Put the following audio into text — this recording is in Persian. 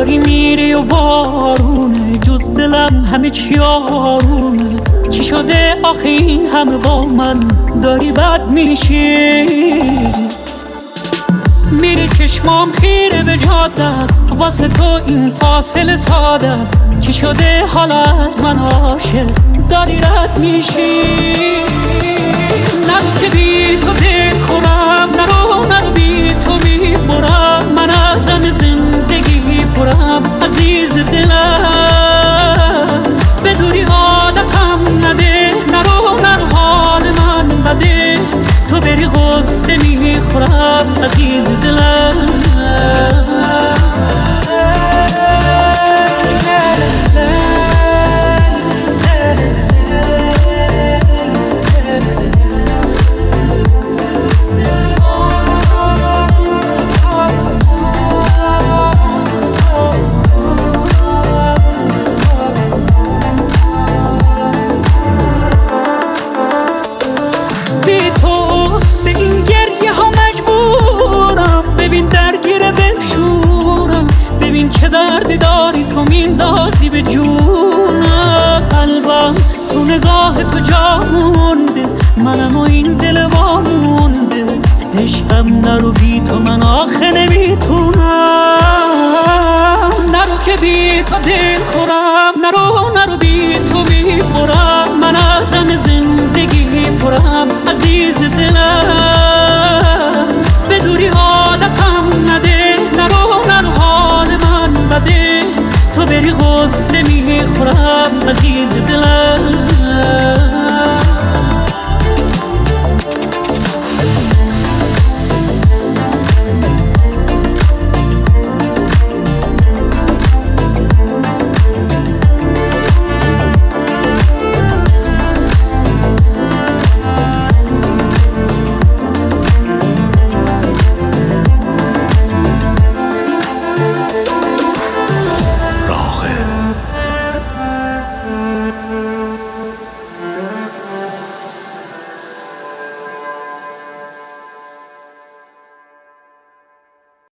و بارونه. جز دلم همه چی آرونه چی شده آخه این همه با من؟ داری بد میشی. میری چشمام خیره به جاده است. واسه تو این فاصله ساده است. چی شده حالا از من عاشق؟ داری رد میشی. می‌خورم عزیز دلم دردی داری تو میندازی به جونم قلبم تو نگاه تو جا مونده منم و این دل وامونده عشقم نرو بی تو من آخه نمی‌تونم. نرو که بی تو دل خورم. نرو داری غصه می‌خورم عزیز دلم.